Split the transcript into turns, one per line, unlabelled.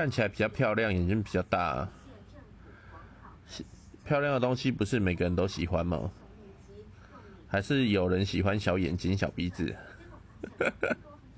看起来比较漂亮眼睛比较大。漂亮的东西不是每个人都喜欢吗？还是有人喜欢小眼睛小鼻子？